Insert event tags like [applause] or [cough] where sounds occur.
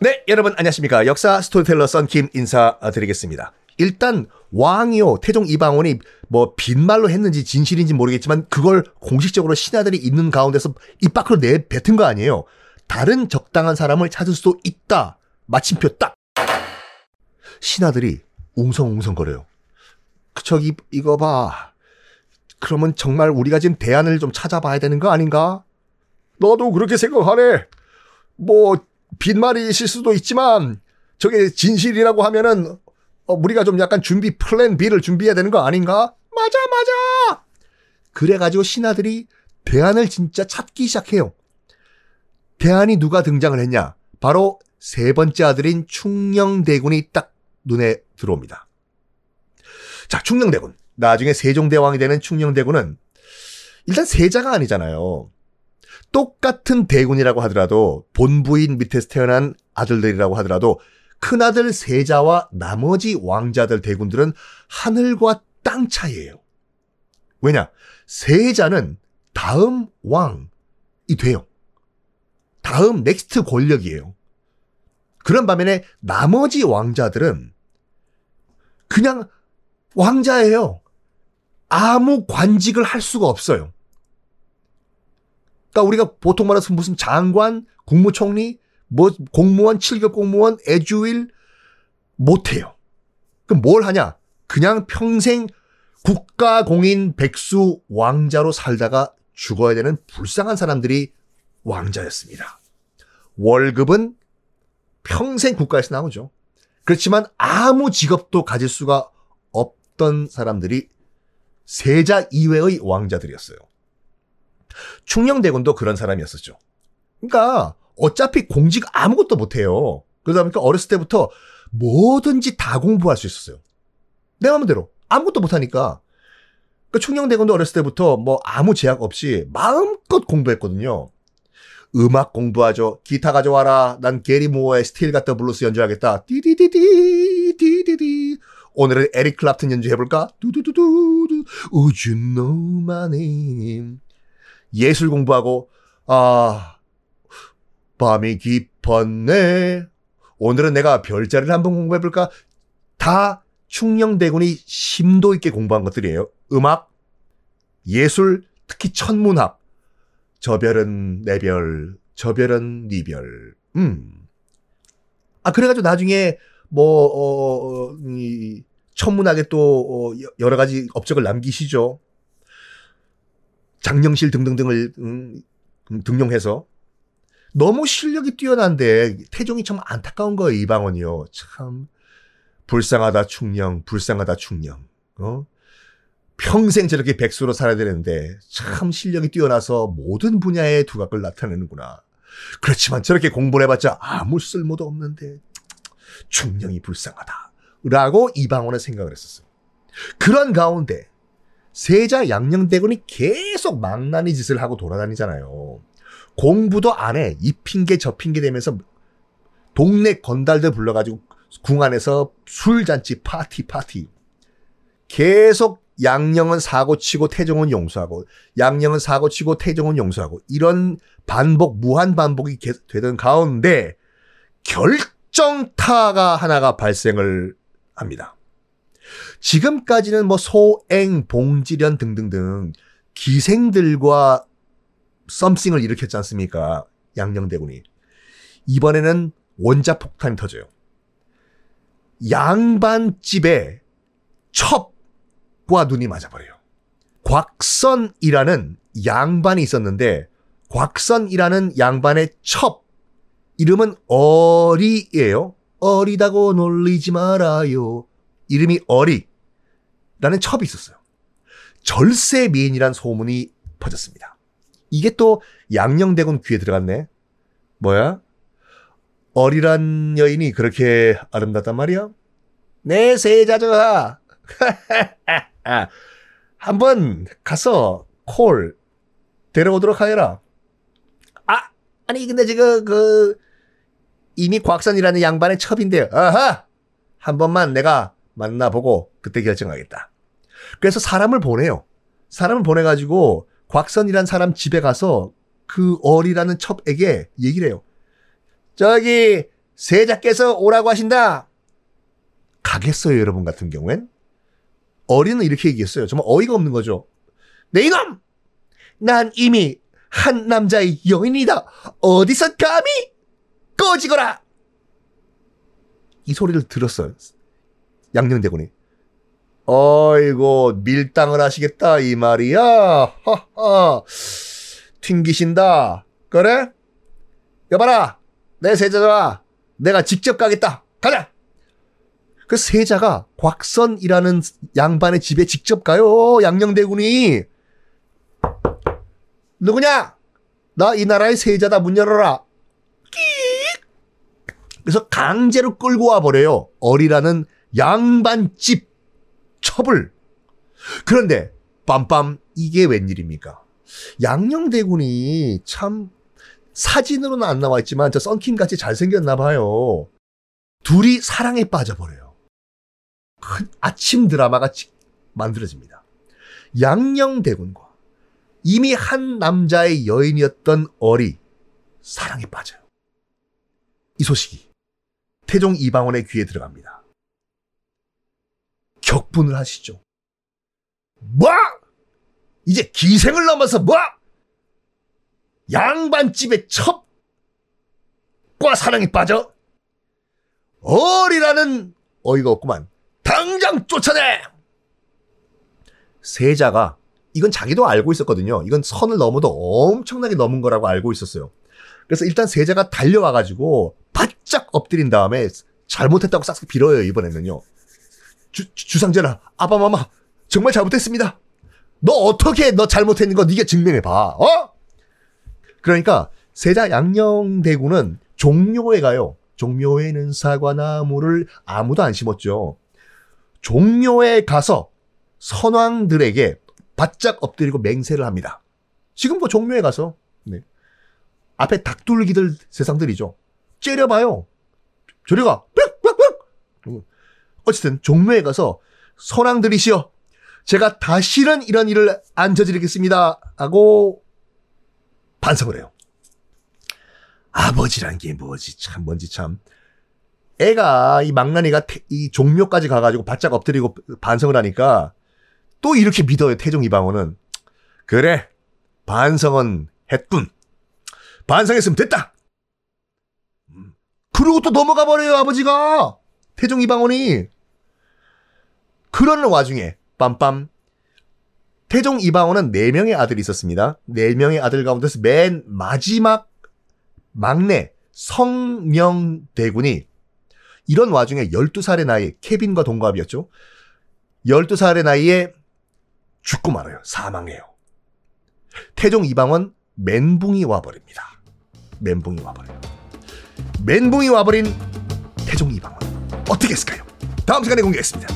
네, 여러분 안녕하십니까. 역사 스토리텔러 썬킴 인사드리겠습니다. 일단 왕이요 태종 이방원이 뭐 빈말로 했는지 진실인지 모르겠지만 그걸 공식적으로 신하들이 있는 가운데서 입 밖으로 내뱉은 거 아니에요. 다른 적당한 사람을 찾을 수도 있다. 마침표 딱. 신하들이 웅성웅성거려요. 그 저기 이거 봐. 그러면 정말 우리가 지금 대안을 좀 찾아봐야 되는 거 아닌가? 너도 그렇게 생각하네. 뭐 빈말이 있을 수도 있지만 저게 진실이라고 하면은 어, 우리가 좀 약간 준비 플랜 B를 준비해야 되는 거 아닌가? 맞아 맞아. 그래가지고 신하들이 대안을 진짜 찾기 시작해요. 대안이 누가 등장을 했냐? 바로 세 번째 아들인 충녕대군이 딱 눈에 들어옵니다. 자, 충녕대군. 나중에 세종대왕이 되는 충녕대군은 일단 세자가 아니잖아요. 똑같은 대군이라고 하더라도 본부인 밑에서 태어난 아들들이라고 하더라도 큰아들 세자와 나머지 왕자들 대군들은 하늘과 땅 차이예요. 왜냐? 세자는 다음 왕이 돼요. 다음 next 권력이에요. 그런 반면에 나머지 왕자들은 그냥 왕자예요. 아무 관직을 할 수가 없어요. 그러니까 우리가 보통 말해서 무슨 장관, 국무총리, 뭐 공무원, 7급 공무원, 애주일 못해요. 그럼 뭘 하냐? 그냥 평생 국가 공인 백수 왕자로 살다가 죽어야 되는 불쌍한 사람들이 왕자였습니다. 월급은 평생 국가에서 나오죠. 그렇지만 아무 직업도 가질 수가 없던 사람들이 세자 이외의 왕자들이었어요. 충녕대군도 그런 사람이었었죠. 그러니까 어차피 공직 아무것도 못해요. 그러다 보니까 어렸을 때부터 뭐든지 다 공부할 수 있었어요. 내 마음대로 아무것도 못하니까. 그 충녕대군도 어렸을 때부터 뭐 아무 제약 없이 마음껏 공부했거든요. 음악 공부하죠. 기타 가져와라. 난 게리 무어의 Still Got the Blues 연주하겠다. 디디디디 디디디. 오늘은 에릭 클랍튼 연주해볼까? 두두두두. Would you? 예술 공부하고 아 밤이 깊었네. 오늘은 내가 별자리를 한번 공부해 볼까? 다 충녕대군이 심도 있게 공부한 것들이에요. 음악, 예술, 특히 천문학. 저 별은 내 별, 저 별은 네 별. 음. 아, 그래가지고 나중에 뭐, 어, 어 이, 천문학에 또 어, 여러 가지 업적을 남기시죠. 장영실 등등등을 음, 등용해서. 너무 실력이 뛰어난데 태종이 참 안타까운 거예요 이방원이요. 참 불쌍하다 충령 불쌍하다 충령. 어? 평생 저렇게 백수로 살아야 되는데 참 실력이 뛰어나서 모든 분야의 두각을 나타내는구나. 그렇지만 저렇게 공부를 해봤자 아무 쓸모도 없는데 충령이 불쌍하다. 라고 이방원은 생각을 했었어요. 그런 가운데 세자 양녕대군이 계속 망나니 짓을 하고 돌아다니잖아요. 공부도 안 해. 이 핑계 저 핑계 되면서 동네 건달들 불러가지고 궁 안에서 술잔치 파티 파티. 계속 양녕은 사고치고 태종은 용서하고 양녕은 사고치고 태종은 용서하고 이런 반복 무한 반복이 되던 가운데 결정타가 하나가 발생을 합니다. 지금까지는 뭐 소행, 봉지련 등등등 기생들과 썸씽을 일으켰지 않습니까? 양녕대군이. 이번에는 원자 폭탄이 터져요. 양반집에 첩과 눈이 맞아버려요. 곽선이라는 양반이 있었는데 곽선이라는 양반의 첩 이름은 어리예요. 어리다고 놀리지 말아요. 이름이 어리라는 첩이 있었어요. 절세 미인이란 소문이 퍼졌습니다. 이게 또 양녕대군 귀에 들어갔네. 뭐야? 어리란 여인이 그렇게 아름답단 말이야? 네, 세자저하. [laughs] 한번 가서 콜 데려오도록 하여라. 아, 아니 근데 지금 그 이미 곽선이라는 양반의 첩인데요. 아하! 한 번만 내가 만나보고 그때 결정하겠다. 그래서 사람을 보내요. 사람을 보내가지고 곽선이란 사람 집에 가서 그 어리라는 첩에게 얘기를 해요. 저기 세자께서 오라고 하신다. 가겠어요, 여러분 같은 경우엔. 어리는 이렇게 얘기했어요. 정말 어이가 없는 거죠. 내 네, 이놈! 난 이미 한 남자의 여인이다. 어디서 감히 꺼지거라! 이 소리를 들었어요. 양녕대군이. 어이고 밀당을 하시겠다 이 말이야. 하하. 튕기신다. 그래? 여봐라. 내 세자가 내가 직접 가겠다. 가자. 그 세자가 곽선이라는 양반의 집에 직접 가요. 양녕대군이. 누구냐? 나 이 나라의 세자다. 문 열어라. 그래서 강제로 끌고 와 버려요. 어리라는 양반집 첩을. 그런데 빰빰 이게 웬일입니까? 양녕대군이 참 사진으로는 안 나와 있지만 저 썬킴 같이 잘생겼나 봐요. 둘이 사랑에 빠져버려요. 큰 아침 드라마가 만들어집니다. 양녕대군과 이미 한 남자의 여인이었던 어리 사랑에 빠져요. 이 소식이 태종 이방원의 귀에 들어갑니다. 격분을 하시죠. 뭐? 이제 기생을 넘어서 뭐? 양반집의 첩과 사랑에 빠져? 어리라는 어이가 없구만. 당장 쫓아내! 세자가 이건 자기도 알고 있었거든요. 이건 선을 넘어도 엄청나게 넘은 거라고 알고 있었어요. 그래서 일단 세자가 달려와가지고 바짝 엎드린 다음에 잘못했다고 싹싹 빌어요, 이번에는요. 주, 주상전하, 아바마마, 정말 잘못했습니다. 너 어떻게 너 잘못했는 거 네가 증명해 봐, 어? 그러니까 세자 양녕대군은 종묘에 가요. 종묘에는 사과나무를 아무도 안 심었죠. 종묘에 가서 선왕들에게 바짝 엎드리고 맹세를 합니다. 지금 뭐 종묘에 가서 네. 앞에 닭둘기들 세상들이죠. 째려봐요. 저리 가 어쨌든 종묘에 가서 선왕들이시여 제가 다시는 이런 일을 안 저지르겠습니다. 하고 반성을 해요. 아버지란 게 뭐지? 참 뭔지 참. 애가 이 망나니가 태, 이 종묘까지 가가지고 바짝 엎드리고 반성을 하니까 또 이렇게 믿어요 태종 이방원은. 그래 반성은 했군. 반성했으면 됐다! 그러고 또 넘어가 버려요, 아버지가. 태종 이방원이. 그러는 와중에, 빰빰. 태종 이방원은 4명의 아들이 있었습니다. 4명의 아들 가운데서 맨 마지막 막내 성명대군이 이런 와중에 12살의 나이, 케빈과 동갑이었죠. 12살의 나이에 죽고 말아요. 사망해요. 태종 이방원 멘붕이 와버립니다. 멘붕이 와버려요. 멘붕이 와버린 태종 이방원 어떻게 했을까요? 다음 시간에 공개하겠습니다.